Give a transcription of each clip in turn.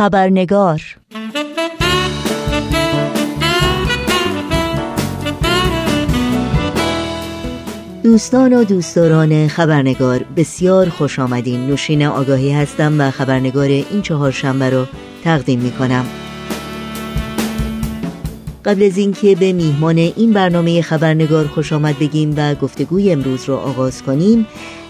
خبرنگار. دوستان و دوستداران خبرنگار بسیار خوش آمدین. نوشین آگاهی هستم و خبرنگار این چهار شنبه رو تقدیم می کنم قبل از اینکه به میهمان این برنامه خبرنگار خوش آمد بگیم و گفتگوی امروز رو آغاز کنیم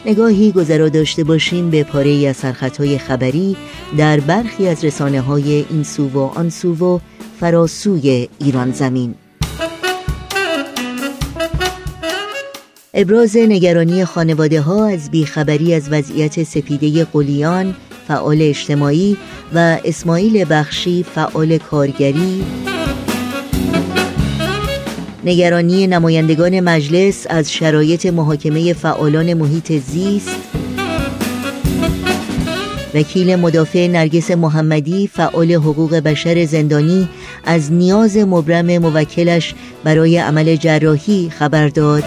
نگاهی گذرا داشته باشیم به پاره از سرخطهای خبری در برخی از رسانه های این سو و آن سو و فراسوی ایران زمین. ابراز نگرانی خانواده ها از بیخبری از وضعیت سپیده قلیان فعال اجتماعی و اسماعیل بخشی فعال کارگری نگرانی نمایندگان مجلس از شرایط محاکمه فعالان محیط زیست. وکیل مدافع نرگس محمدی فعال حقوق بشر زندانی از نیاز مبرم موکلش برای عمل جراحی خبر داد.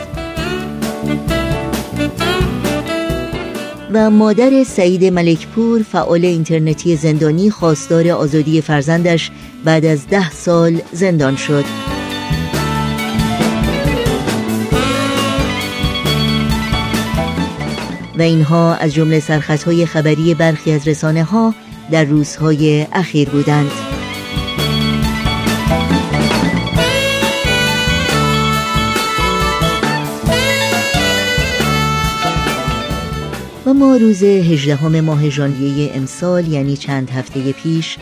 و مادر سعید ملکپور فعال اینترنتی زندانی خواستار آزادی فرزندش بعد از ده سال زندان شد. و اینها از جمله سرخطهای خبری برخی از رسانه ها در روزهای اخیر بودند. و ما روز 18 ماه ژانویه امسال یعنی چند هفته پیش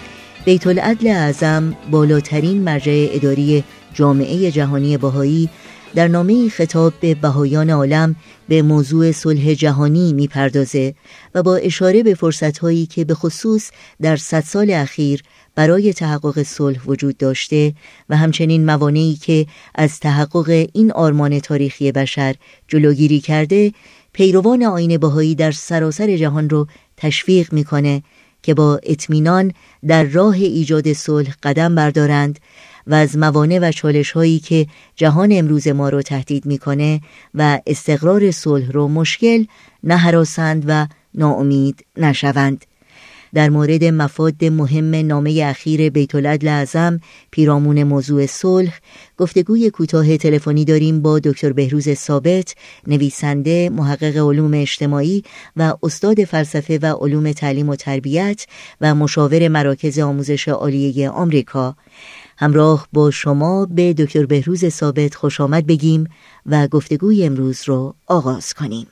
بیت العدل اعظم بالاترین مرجع اداری جامعه جهانی بهایی در نامه خطاب به بهایان عالم به موضوع صلح جهانی می‌پردازه و با اشاره به فرصتهایی که به خصوص در صد سال اخیر برای تحقق صلح وجود داشته و همچنین موانعی که از تحقق این آرمان تاریخی بشر جلوگیری کرده پیروان آین بهایی در سراسر جهان رو تشویق می‌کنه که با اطمینان در راه ایجاد صلح قدم بردارند و از موانع و چالش هایی که جهان امروز ما رو تهدید می‌کنه و استقرار صلح رو مشکل نهراسند و ناامید نشوند. در مورد مفاد مهم نامه اخیر بیت اعظم پیرامون موضوع صلح گفتگوی کوتاه تلفنی داریم با دکتر بهروز ثابت نویسنده محقق علوم اجتماعی و استاد فلسفه و علوم تعلیم و تربیت و مشاور مراکز آموزش عالیه آمریکا. همراه با شما به دکتر بهروز ثابت خوش آمد بگیم و گفتگوی امروز رو آغاز کنیم.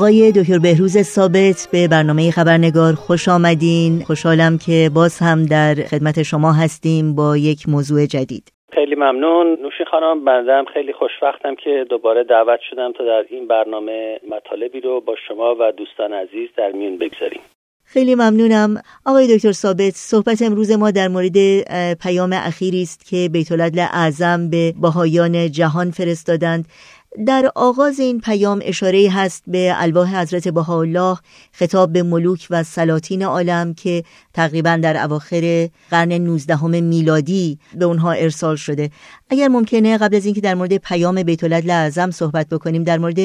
آقای دکتر بهروز ثابت به برنامه خبرنگار خوش آمدین. خوشحالم که باز هم در خدمت شما هستیم با یک موضوع جدید. خیلی ممنون. نوشی خانم بندم خیلی خوشوقتم که دوباره دعوت شدم تا در این برنامه مطالبی رو با شما و دوستان عزیز در میون بگذاریم. خیلی ممنونم. آقای دکتر ثابت صحبت امروز ما در مورد پیام اخیری است که بیت العدل اعظم به بهایان جهان فرستادند. در آغاز این پیام اشاره هست به الواح حضرت بهاءالله خطاب به ملوک و سلاطین عالم که تقریبا در اواخر قرن 19 میلادی به اونها ارسال شده. اگر ممکنه قبل از اینکه در مورد پیام بیت اعظم صحبت بکنیم در مورد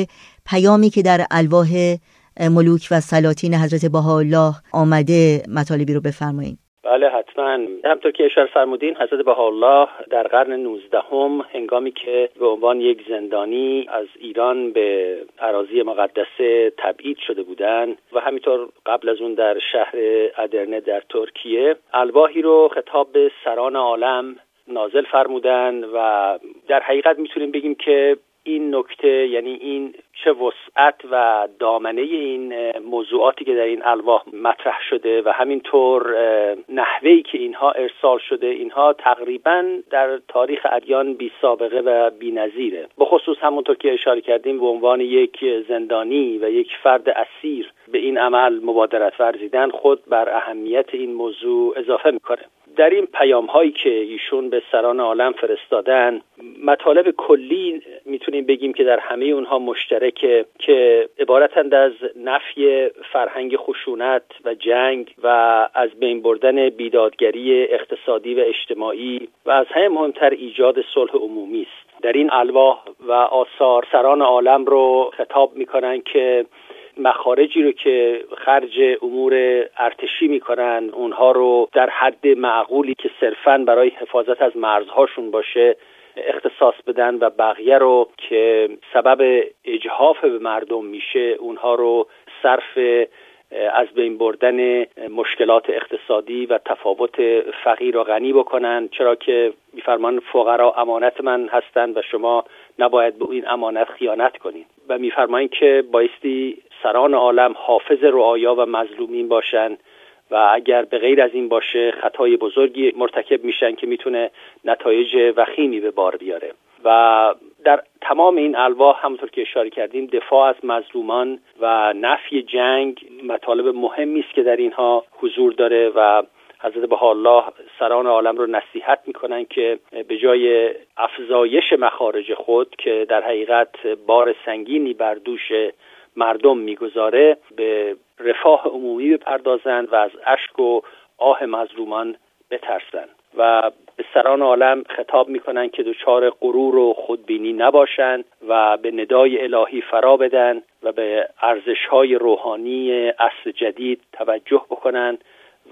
پیامی که در الواح ملوک و سلاطین حضرت بهاءالله آمده مطالبی رو بفرمایید بله حتما همطور که اشاره فرمودین حضرت الله در قرن 19 هم هنگامی که به عنوان یک زندانی از ایران به عراضی مقدسه تبعید شده بودند و همینطور قبل از اون در شهر ادرنه در ترکیه الواحی رو خطاب به سران عالم نازل فرمودن و در حقیقت می‌تونیم بگیم که این نکته یعنی این چه وسعت و دامنه این موضوعاتی که در این الواح مطرح شده و همینطور نحوهی که اینها ارسال شده اینها تقریبا در تاریخ ادیان بی سابقه و بی نظیره. بخصوص همونطور که اشاره کردیم به عنوان یک زندانی و یک فرد اسیر به این عمل مبادرت ورزیدن خود بر اهمیت این موضوع اضافه می‌کنه. در این پیام هایی که ایشون به سران عالم فرستادن مطالب کلی می‌تونیم بگیم که در همه اونها مشترکه که عبارتند از نفی فرهنگ خشونت و جنگ و از بین بردن بیدادگری اقتصادی و اجتماعی و از همه مهمتر ایجاد صلح عمومی است. در این الواح و آثار سران عالم رو خطاب می‌کنن که مخارجی رو که خرج امور ارتشی می‌کنن اونها رو در حد معقولی که صرفا برای حفاظت از مرزهاشون باشه اختصاص بدن و بقیه رو که سبب اجهاف به مردم میشه اونها رو صرف از بین بردن مشکلات اقتصادی و تفاوت فقیر و غنی بکنن. چرا که میفرمان فقرا امانت من هستند و شما نباید به این امانت خیانت کنید. و میفرمایند که بایستی سران عالم حافظ رعایا و مظلومین باشند و اگر به غیر از این باشه خطای بزرگی مرتکب میشن که می‌تونه نتایج وخیمی به بار بیاره. و در تمام این الواح همونطور که اشاره کردیم دفاع از مظلومان و نفی جنگ مطالب مهمی است که در اینها حضور داره و حضرت به الله سران عالم رو نصیحت می‌کنن که به جای افزایش مخارج خود که در حقیقت بار سنگینی بر دوش مردم می‌گذاره به رفاه عمومی بپردازند و از اشک و آه مظلومان بترسند. و به سران عالم خطاب می‌کنند که دچار غرور و خودبینی نباشند و به ندای الهی فرا بدن و به ارزش های روحانی اصل جدید توجه بکنند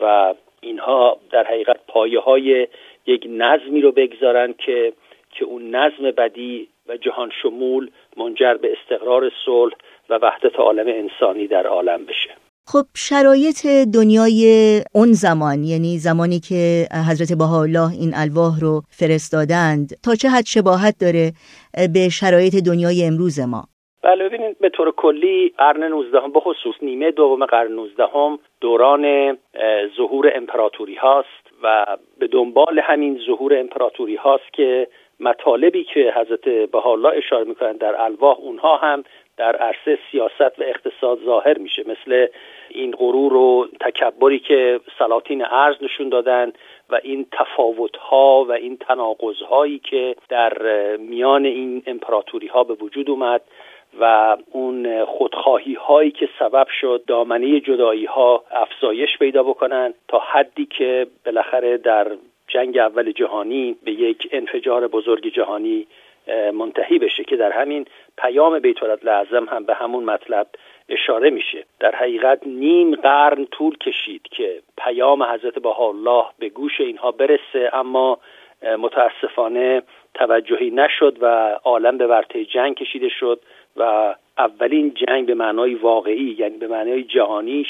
و اینها در حقیقت پایه های یک نظمی رو بگذارند که که اون نظم بدی و جهان شمول منجر به استقرار صلح و وحدت عالم انسانی در عالم بشه. خب شرایط دنیای اون زمان یعنی زمانی که حضرت بهاءالله این الواح رو فرستادند تا چه حد شباهت داره به شرایط دنیای امروز ما؟ بله ببینید به طور کلی قرن 19 به خصوص نیمه دوم قرن 19 دوران ظهور امپراتوری هاست و به دنبال همین ظهور امپراتوری هاست که مطالبی که حضرت بهاءالله اشاره می‌کنند در الواح اونها هم در عرصه سیاست و اقتصاد ظاهر میشه. مثل این غرور و تکبری که سلاطین ارز نشون دادن و این تفاوت ها و این تناقض هایی که در میان این امپراتوری ها به وجود اومد و اون خودخواهی هایی که سبب شد دامنه جدایی ها افزایش پیدا بکنن تا حدی که بالاخره در جنگ اول جهانی به یک انفجار بزرگ جهانی منتهی بشه که در همین پیام بیت لعظم هم به همون مطلب اشاره میشه. در حقیقت نیم قرن طول کشید که پیام حضرت الله به گوش اینها برسه اما متاسفانه توجهی نشد و عالم به ورطه جنگ کشیده شد و اولین جنگ به معنای واقعی یعنی به معنای جهانیش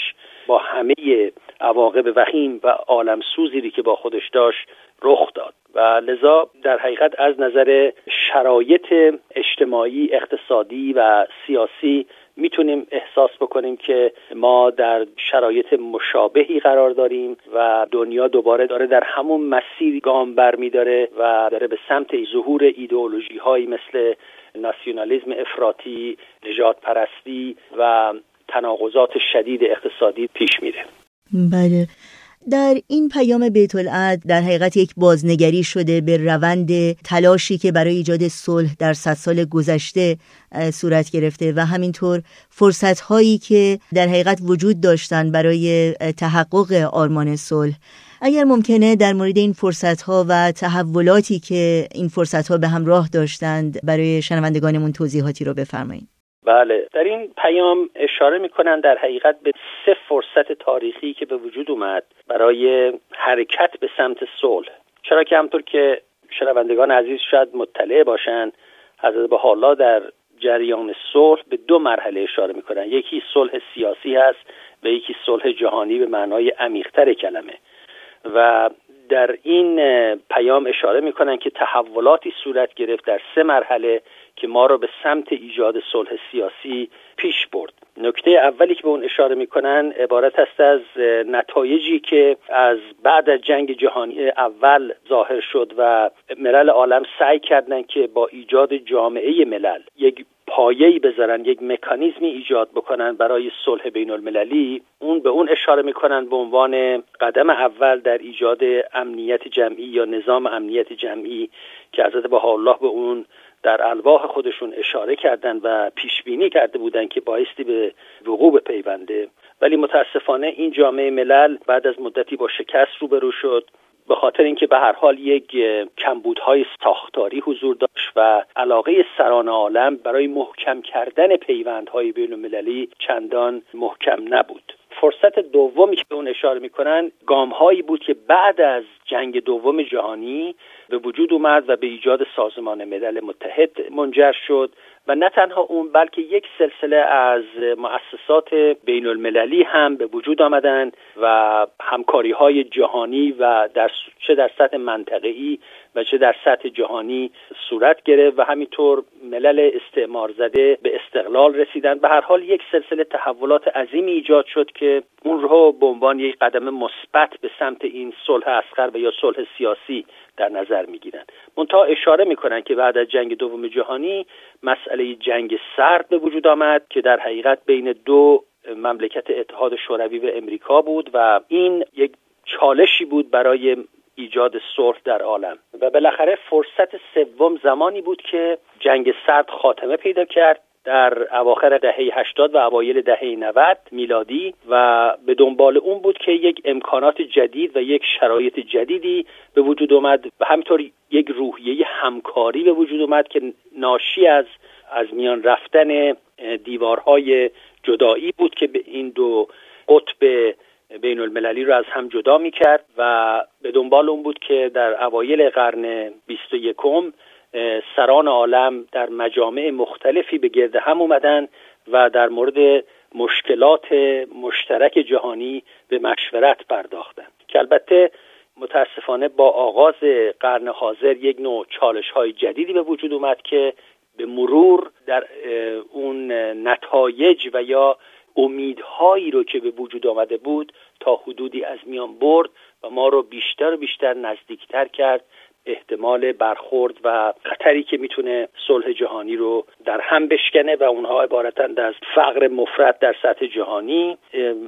با همه عواقب وخیم و عالم سوزی که با خودش داشت رخ داد. و لذا در حقیقت از نظر شرایط اجتماعی اقتصادی و سیاسی می‌تونیم احساس بکنیم که ما در شرایط مشابهی قرار داریم و دنیا دوباره داره در همون مسیر گام برمیداره و داره به سمت ظهور ایدئولوژی هایی مثل ناسیونالیزم افراطی، نجات پرستی و تناقضات شدید اقتصادی پیش میره. بله. در این پیام بیت در حقیقت یک بازنگری شده به روند تلاشی که برای ایجاد صلح در صد سال گذشته صورت گرفته و همینطور فرصت هایی که در حقیقت وجود داشتن برای تحقق آرمان صلح. اگر ممکنه در مورد این فرصت ها و تحولاتی که این فرصت ها به همراه داشتند برای شنوندگانمون توضیحاتی رو بفرمایید. بله در این پیام اشاره می‌کنن در حقیقت به سه فرصت تاریخی که به وجود اومد برای حرکت به سمت صلح. چرا که همطور که شنوندگان عزیز شاید مطلع باشند حضرت به حالا در جریان صلح به دو مرحله اشاره می‌کنن یکی صلح سیاسی هست و یکی صلح جهانی به معنای عمیقتر کلمه. و در این پیام اشاره می‌کنن که تحولاتی صورت گرفت در سه مرحله که ما را به سمت ایجاد صلح سیاسی پیش برد. نکته اولی که به اون اشاره می‌کنن عبارت است از نتایجی که از بعد از جنگ جهانی اول ظاهر شد و ملل عالم سعی کردند که با ایجاد جامعه ملل یک پایه‌ای بذارن یک مکانیزمی ایجاد بکنن برای صلح بین المللی اون به اون اشاره می‌کنن به عنوان قدم اول در ایجاد امنیت جمعی یا نظام امنیت جمعی که حضرت با الله به اون در الواح خودشون اشاره کردن و پیش بینی کرده بودن که بایستی به وقوع پیونده ولی متاسفانه این جامعه ملل بعد از مدتی با شکست روبرو شد. به خاطر اینکه به هر حال یک کمبودهای ساختاری حضور داشت و علاقه سران عالم برای محکم کردن پیوندهای بین المللی چندان محکم نبود. فرصت دومی که به اون اشاره می‌کنن گام هایی بود که بعد از جنگ دوم جهانی به وجود اومد و به ایجاد سازمان ملل متحد منجر شد. و نه تنها اون بلکه یک سلسله از مؤسسات بین المللی هم به وجود آمدند و همکاری های جهانی و در چه در سطح منطقه‌ای و چه در سطح جهانی صورت گرفت و همینطور ملل استعمار زده به استقلال رسیدن. به هر حال یک سلسله تحولات عظیمی ایجاد شد که اون رو به عنوان یک قدم مثبت به سمت این صلح اسخر و یا صلح سیاسی در نظر می‌گیرند منتها اشاره می‌کنن که بعد از جنگ دوم جهانی مسئله جنگ سرد به وجود آمد که در حقیقت بین دو مملکت اتحاد شوروی و امریکا بود و این یک چالشی بود برای ایجاد صلح در عالم. و بالاخره فرصت سوم زمانی بود که جنگ سرد خاتمه پیدا کرد. در اواخر دهه 80 و اوایل دهه 90 میلادی و به دنبال اون بود که یک امکانات جدید و یک شرایط جدیدی به وجود اومد و همینطور یک روحیه همکاری به وجود اومد که ناشی از از میان رفتن دیوارهای جدایی بود که به این دو قطب بین المللی رو از هم جدا می کرد و به دنبال اون بود که در اوایل قرن 21 سران عالم در مجامع مختلفی به گرد هم اومدن و در مورد مشکلات مشترک جهانی به مشورت پرداختند که البته متاسفانه با آغاز قرن حاضر یک نوع چالش های جدیدی به وجود اومد که به مرور در اون نتایج و یا امیدهایی رو که به وجود آمده بود تا حدودی از میان برد و ما رو بیشتر و بیشتر نزدیکتر کرد احتمال برخورد و خطری که می‌تونه صلح جهانی رو در هم بشکنه و اونها عبارتند از فقر مفرد در سطح جهانی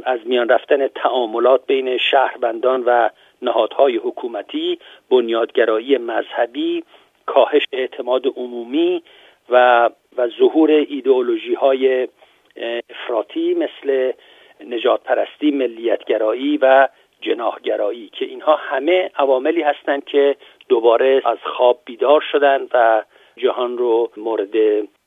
از میان رفتن تعاملات بین شهروندان و نهادهای حکومتی بنیادگرایی مذهبی کاهش اعتماد عمومی و و ظهور ایدئولوژی های افراطی مثل نجات پرستی ملیتگرایی و جناهگرایی که اینها همه عواملی هستند که دوباره از خواب بیدار شدن و جهان رو مورد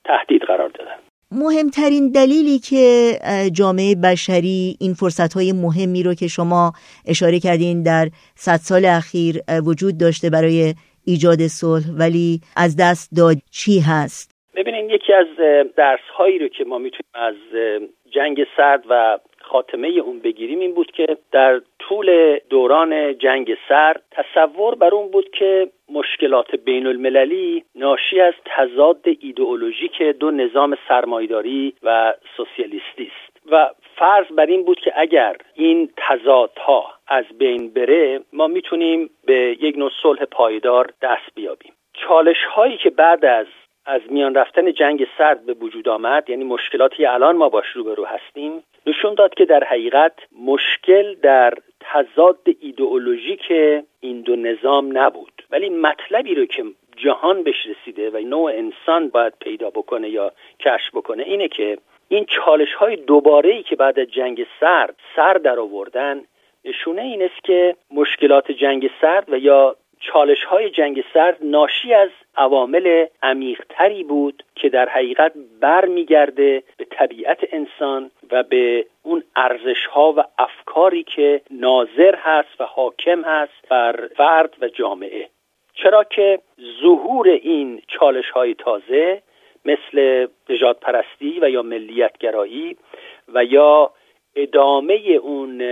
تهدید قرار دادن مهمترین دلیلی که جامعه بشری این فرصتهای مهمی رو که شما اشاره کردین در صد سال اخیر وجود داشته برای ایجاد صلح ولی از دست داد چی هست؟ ببینید یکی از درس هایی رو که ما می‌تونیم از جنگ سرد و خاتمه اون بگیریم این بود که در طول دوران جنگ سرد تصور بر اون بود که مشکلات بین المللی ناشی از تضاد ایدئولوژیک دو نظام سرمایداری و سوسیالیستی است. و فرض بر این بود که اگر این تضادها از بین بره ما می‌تونیم به یک نوع صلح پایدار دست بیابیم. چالش هایی که بعد از از میان رفتن جنگ سرد به وجود آمد یعنی مشکلاتی الان ما باش روبرو هستیم نشون داد که در حقیقت مشکل در تضاد ایدئولوژیک این دو نظام نبود. ولی مطلبی رو که جهان بهش رسیده و نوع انسان باید پیدا بکنه یا کشف بکنه اینه که این چالش های دوباره ای که بعد از جنگ سرد سر در آوردن نشونه این است که مشکلات جنگ سرد و یا چالش های جنگ سرد ناشی از عوامل عمیقتری بود که در حقیقت برمیگرده به طبیعت انسان و به اون ارزش ها و افکاری که ناظر هست و حاکم هست بر فرد و جامعه. چرا که ظهور این چالش های تازه مثل نجات پرستی و یا ملیتگرایی و یا ادامه اون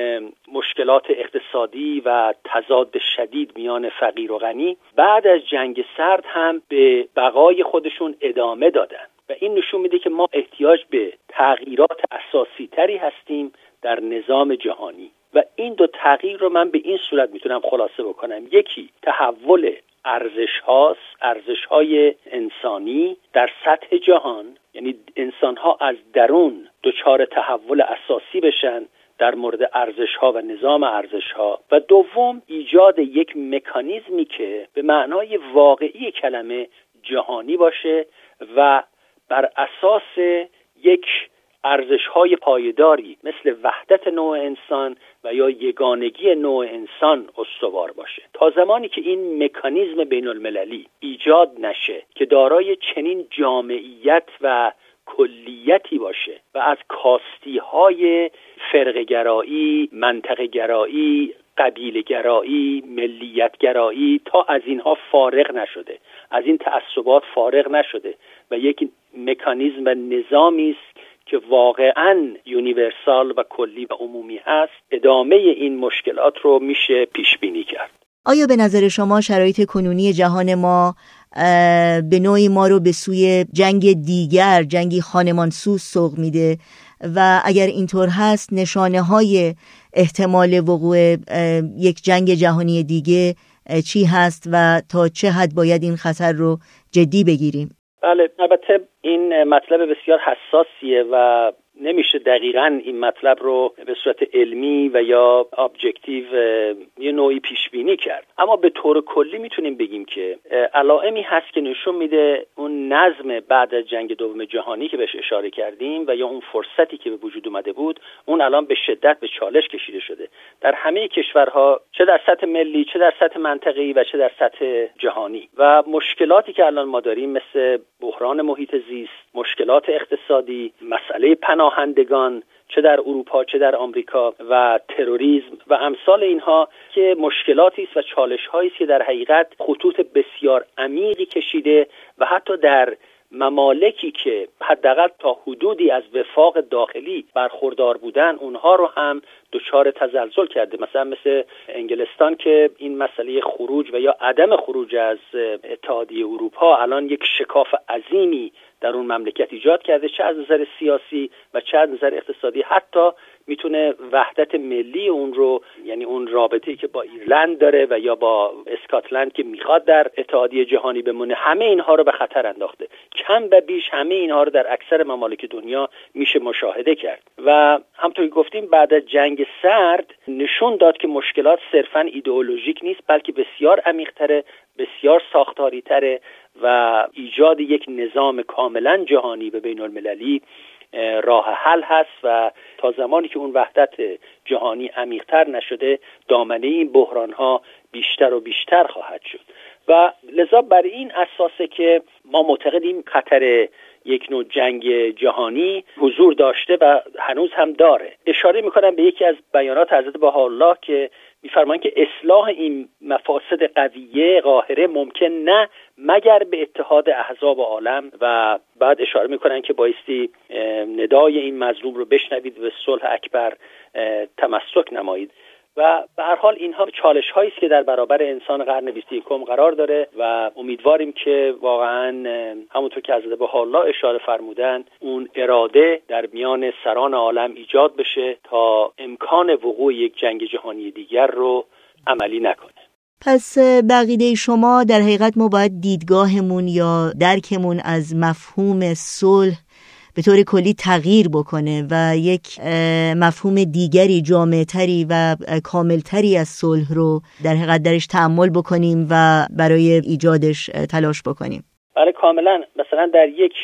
مشکلات اقتصادی و تضاد شدید میان فقیر و غنی بعد از جنگ سرد هم به بقای خودشون ادامه دادن. و این نشون میده که ما احتیاج به تغییرات اساسی تری هستیم در نظام جهانی. و این دو تغییر رو من به این صورت می‌تونم خلاصه بکنم. یکی تحول ارزش هاست ارزش های انسانی در سطح جهان یعنی انسان ها از درون دچار تحول اساسی بشن در مورد ارزش ها و نظام ارزش ها و دوم ایجاد یک مکانیزمی که به معنای واقعی کلمه جهانی باشه و بر اساس یک ارزش های پایداری مثل وحدت نوع انسان و یا یگانگی نوع انسان استوار باشه. تا زمانی که این مکانیزم بین المللی ایجاد نشه که دارای چنین جامعیت و کلیتی باشه و از کاستی های فرقگرایی منطقه قبیل گرایی ملیت گرایی تا از اینها فارغ نشده از این تعصبات فارغ نشده و یک مکانیزم و نظامی است که واقعا یونیورسال و کلی و عمومی هست ادامه این مشکلات رو میشه پیش بینی کرد. آیا به نظر شما شرایط کنونی جهان ما به نوعی ما رو به سوی جنگ دیگر جنگی خانمانسوز سوق میده؟ و اگر اینطور هست نشانه های احتمال وقوع یک جنگ جهانی دیگه چی هست و تا چه حد باید این خطر رو جدی بگیریم؟ بله البته این مطلب بسیار حساسیه و نمیشه دقیقا این مطلب رو به صورت علمی و یا objective یه نوعی پیش بینی کرد. اما به طور کلی می‌تونیم بگیم که علائمی هست که نشون میده اون نظم بعد از جنگ دوم جهانی که بهش اشاره کردیم و یا اون فرصتی که به وجود اومده بود اون الان به شدت به چالش کشیده شده. در همه کشورها چه در سطح ملی چه در سطح منطقه‌ای و چه در سطح جهانی. و مشکلاتی که الان ما داریم مثل بحران محیط زیست مشکلات اقتصادی مسئله پناهندگان چه در اروپا چه در آمریکا و تروریسم. و امثال اینها که مشکلاتی است و چالش است که در حقیقت خطوط بسیار عمیقی کشیده و حتی در ممالکی که حداقل تا حدودی از وفاق داخلی برخوردار بودن اونها رو هم دچار تزلزل کرده. مثلا مثل انگلستان که این مسئله خروج و یا عدم خروج از اتحادیه اروپا الان یک شکاف عظیمی در اون مملکت ایجاد کرده چه از نظر سیاسی و چه از نظر اقتصادی حتی می‌تونه وحدت ملی اون رو یعنی اون رابطه که با ایرلند داره و یا با اسکاتلند که می‌خواد در اتحادیه جهانی بمونه همه اینها رو به خطر انداخته. کم و بیش همه اینها رو در اکثر ممالک دنیا میشه مشاهده کرد. و همطور که گفتیم بعد از جنگ سرد نشون داد که مشکلات صرفا ایدئولوژیک نیست بلکه بسیار عمیقتره بسیار ساختاری تره و ایجاد یک نظام کاملا جهانی به بین المللی راه حل هست و تا زمانی که اون وحدت جهانی عمیقتر نشده دامنه این بحران ها بیشتر و بیشتر خواهد شد. و لذا بر این اساسه که ما معتقدیم خطر یک نوع جنگ جهانی حضور داشته و هنوز هم داره. اشاره می‌کنم به یکی از بیانات حضرت الله که میفرمایند که اصلاح این مفاسد قویه قاهره ممکن نه مگر به اتحاد احزاب عالم و بعد اشاره می‌کنن که بایستی ندای این مظلوم رو بشنوید و به صلح اکبر تمسک نمایید. و به هر حال اینها چالش هایی است که در برابر انسان قرن 21 قرار داره و امیدواریم که واقعا همونطور که حضرت الله اشاره فرمودن اون اراده در میان سران عالم ایجاد بشه تا امکان وقوع یک جنگ جهانی دیگر رو عملی نکنه. پس بقیده شما در حقیقت ما باید دیدگاهمون یا درکمون از مفهوم صلح به طور کلی تغییر بکنه و یک مفهوم دیگری جامعتری و کاملتری از صلح رو در حقیقت درش تعمل بکنیم و برای ایجادش تلاش بکنیم. بله کاملا. مثلا در یک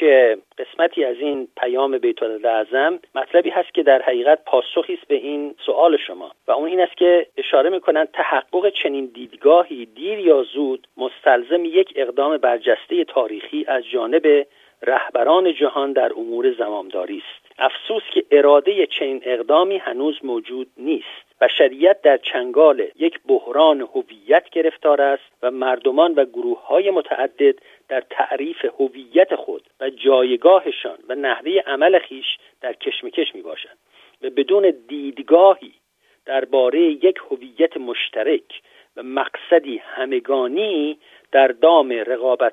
قسمتی از این پیام بیت اعظم مطلبی هست که در حقیقت پاسخی است به این سوال شما. و اون این است که اشاره می‌کنند تحقق چنین دیدگاهی دیر یا زود مستلزم یک اقدام برجسته تاریخی از جانب رهبران جهان در امور زمامداری است. افسوس که اراده چنین اقدامی هنوز موجود نیست و شریعت در چنگال یک بحران هویت گرفتار است و مردمان و گروه های متعدد در تعریف هویت خود و جایگاهشان و نحوه عمل خیش در کشمکش می باشند و بدون دیدگاهی درباره یک هویت مشترک و مقصدی همگانی در دام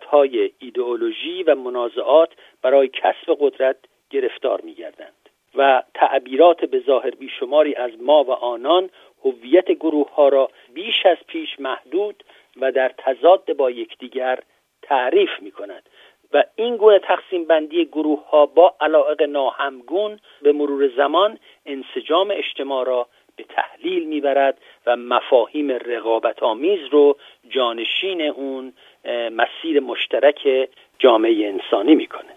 های ایدئولوژی و منازعات برای کسب قدرت گرفتار میگردند و تعبیرات به ظاهر بیشماری از ما و آنان هویت گروه ها را بیش از پیش محدود و در تضاد با یکدیگر تعریف می کند و این گونه تقسیم بندی گروه ها با علاقه ناهمگون به مرور زمان انسجام اجتماع را به تحلیل می‌برد و مفاهیم رقابت آمیز رو جانشین اون مسیر مشترک جامعه انسانی می‌کنه.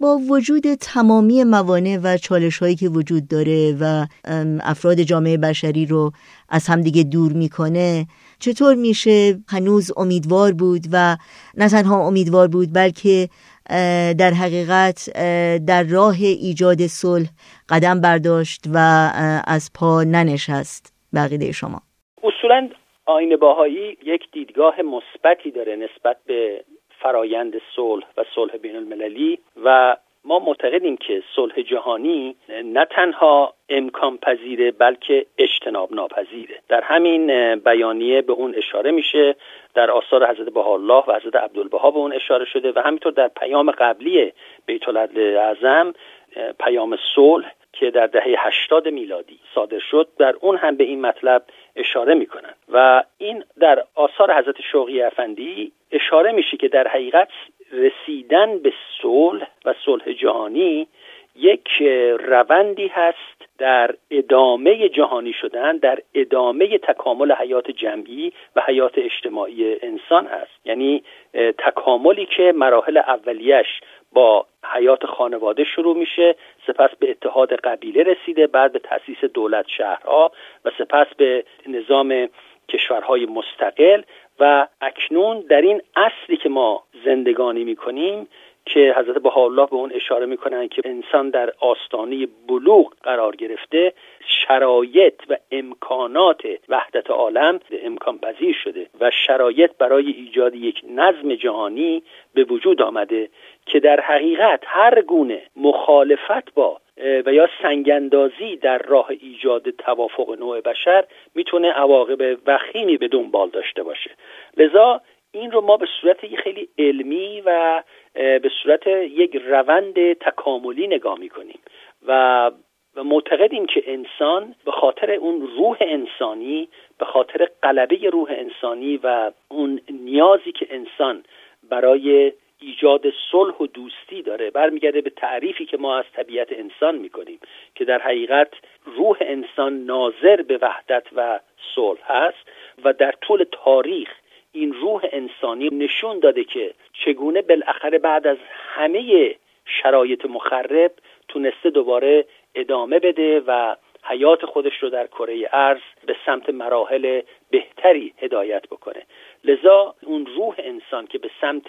با وجود تمامی موانع و چالش هایی که وجود داره و افراد جامعه بشری رو از همدیگه دور می‌کنه چطور میشه هنوز امیدوار بود و نه تنها امیدوار بود بلکه در حقیقت در راه ایجاد صلح قدم برداشت و از پا ننشست. بقیده شما. اصولا آین باهایی یک دیدگاه مثبتی داره نسبت به فرایند صلح و صلح بین المللی و ما معتقدیم که صلح جهانی نه تنها امکان پذیره بلکه اجتناب ناپذیره. در همین بیانیه به اون اشاره میشه در آثار حضرت الله و حضرت عبدالبها به اون اشاره شده و همینطور در پیام قبلی بیت اعظم پیام صلح که در دهه 80 میلادی صادر شد در اون هم به این مطلب اشاره می‌کنن. و این در آثار حضرت شوقی افندی اشاره میشه که در حقیقت رسیدن به صلح و صلح جهانی یک روندی هست در ادامه جهانی شدن در ادامه تکامل حیات جمعی و حیات اجتماعی انسان هست. یعنی تکاملی که مراحل اولیش با حیات خانواده شروع میشه سپس به اتحاد قبیله رسیده بعد به تاسیس دولت شهرها و سپس به نظام کشورهای مستقل و اکنون در این اصلی که ما زندگانی می‌کنیم که حضرت الله به اون اشاره می‌کنن که انسان در آستانه بلوغ قرار گرفته شرایط و امکانات وحدت عالم امکان پذیر شده و شرایط برای ایجاد یک نظم جهانی به وجود آمده که در حقیقت هر گونه مخالفت با و یا سنگندازی در راه ایجاد توافق نوع بشر می‌تونه عواقب وخیمی به دنبال داشته باشه. لذا این رو ما به صورت خیلی علمی و به صورت یک روند تکاملی نگاه می‌کنیم و و معتقدیم که انسان به خاطر اون روح انسانی به خاطر قلبه روح انسانی و اون نیازی که انسان برای ایجاد صلح و دوستی داره برمیگرده به تعریفی که ما از طبیعت انسان می‌کنیم که در حقیقت روح انسان ناظر به وحدت و صلح هست و در طول تاریخ این روح انسانی نشون داده که چگونه بالاخره بعد از همه شرایط مخرب تونسته دوباره ادامه بده و حیات خودش رو در کره ارز به سمت مراحل بهتری هدایت بکنه. لذا اون روح انسان که به سمت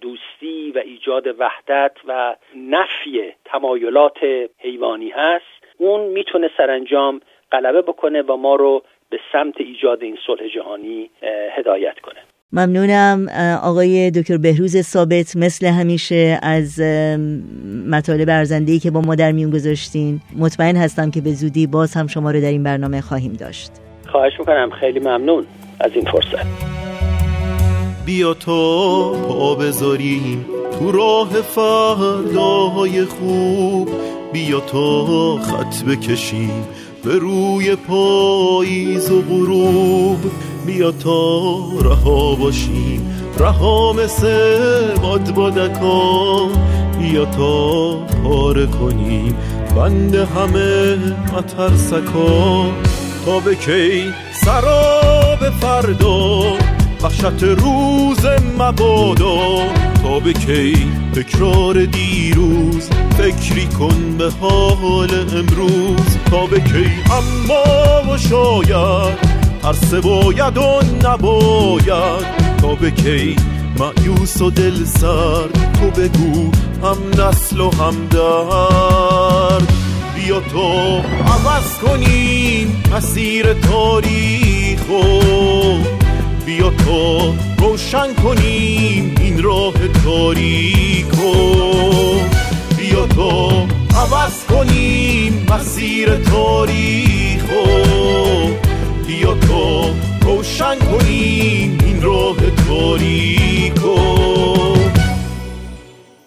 دوستی و ایجاد وحدت و نفی تمایلات حیوانی هست اون می‌تونه سرانجام غلبه بکنه و ما رو به سمت ایجاد این صلح جهانی هدایت کنه. ممنونم آقای دکتر بهروز ثابت. مثل همیشه از مطالب ارزندهی که با ما در میون گذاشتین مطمئن هستم که به زودی باز هم شما رو در این برنامه خواهیم داشت. خواهش می‌کنم. خیلی ممنون از این فرصت. بیا تا پا بذاریم تو راه فرداهای خوب. بیا تا خط بکشیم به روی پاییز و غروب بیا تا رها باشیم. رها مثل باد بادکا بیا تا پاره کنیم. بند همه مترسکا تا به کی سراب فردا. وحشت روز مبادا. تا به کی تکرار دیروز فکری کن به حال امروز تا به کی اما و شاید هر سه باید و نباید تا به کی معیوس و دل سر تو بگو هم نسل و هم درد. بیا تو عوض کنیم مسیر تاریخ بیا تو روشن کنیم این راه تاریکو بیا تو عوض کنیم مسیر تاریخو بیا تو روشن کنیم این راه تاریکو